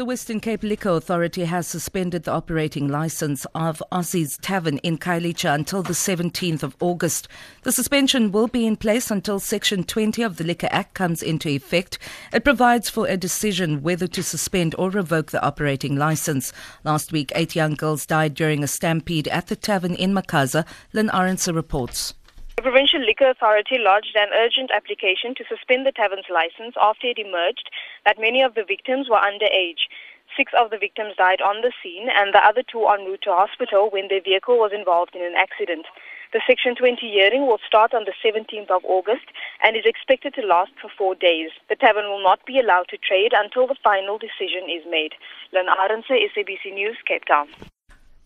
The Western Cape Liquor Authority has suspended the operating license of Osi's Tavern in Khayelitsha until the 17th of August. The suspension will be in place until Section 20 of the Liquor Act comes into effect. It provides for a decision whether to suspend or revoke the operating license. Last week, eight young girls died during a stampede at the tavern in Makhaza. Lynn Aronson reports. The Provincial Liquor Authority lodged an urgent application to suspend the tavern's license after it emerged that many of the victims were underage. Six of the victims died on the scene, and the other two en route to hospital when their vehicle was involved in an accident. The Section 20 hearing will start on the 17th of August and is expected to last for four days. The tavern will not be allowed to trade until the final decision is made. Len Arense, SABC News, Cape Town.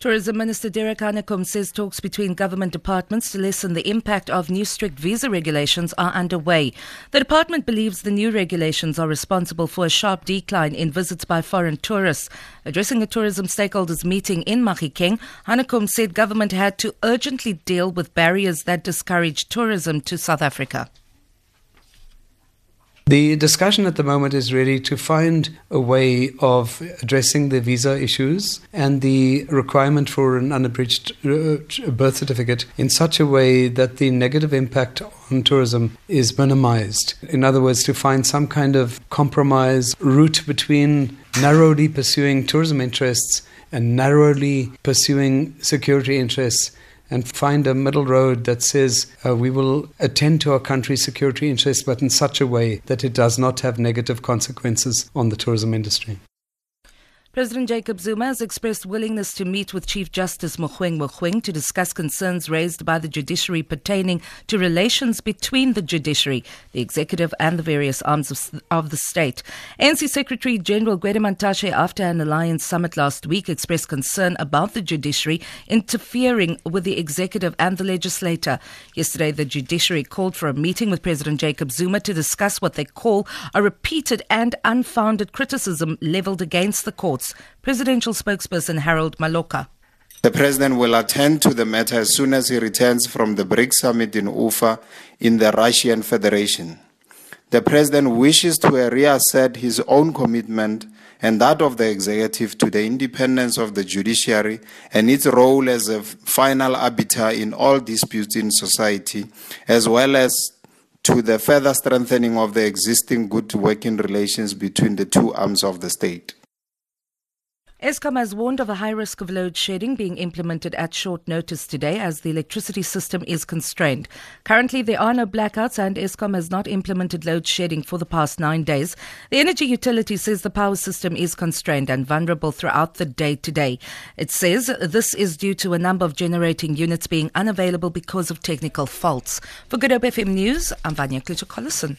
Tourism Minister Derek Hanekom says talks between government departments to lessen the impact of new strict visa regulations are underway. The department believes the new regulations are responsible for a sharp decline in visits by foreign tourists. Addressing a tourism stakeholders meeting in Mahikeng, Hanekom said government had to urgently deal with barriers that discourage tourism to South Africa. The discussion at the moment is really to find a way of addressing the visa issues and the requirement for an unabridged uh, birth certificate in such a way that the negative impact on tourism is minimized. In other words, to find some kind of compromise route between narrowly pursuing tourism interests and narrowly pursuing security interests and find a middle road that says uh, we will attend to our country's security interests, but in such a way that it does not have negative consequences on the tourism industry. President Jacob Zuma has expressed willingness to meet with Chief Justice Mogoeng Mogoeng to discuss concerns raised by the judiciary pertaining to relations between the judiciary, the executive, and the various arms of, of the state. ANC Secretary General Gwede Mantashe, after an alliance summit last week, expressed concern about the judiciary interfering with the executive and the legislator. Yesterday, the judiciary called for a meeting with President Jacob Zuma to discuss what they call a repeated and unfounded criticism leveled against the courts. Presidential spokesperson Harold Maloka. The president will attend to the matter as soon as he returns from the BRICS summit in Ufa in the Russian Federation. The president wishes to reassert his own commitment and that of the executive to the independence of the judiciary and its role as a final arbiter in all disputes in society, as well as to the further strengthening of the existing good working relations between the two arms of the state. Eskom has warned of a high risk of load shedding being implemented at short notice today as the electricity system is constrained. Currently, there are no blackouts and Eskom has not implemented load shedding for the past nine days. The energy utility says the power system is constrained and vulnerable throughout the day today. It says this is due to a number of generating units being unavailable because of technical faults. For Good Hope FM News, I'm Vanya Klitschko-Collison.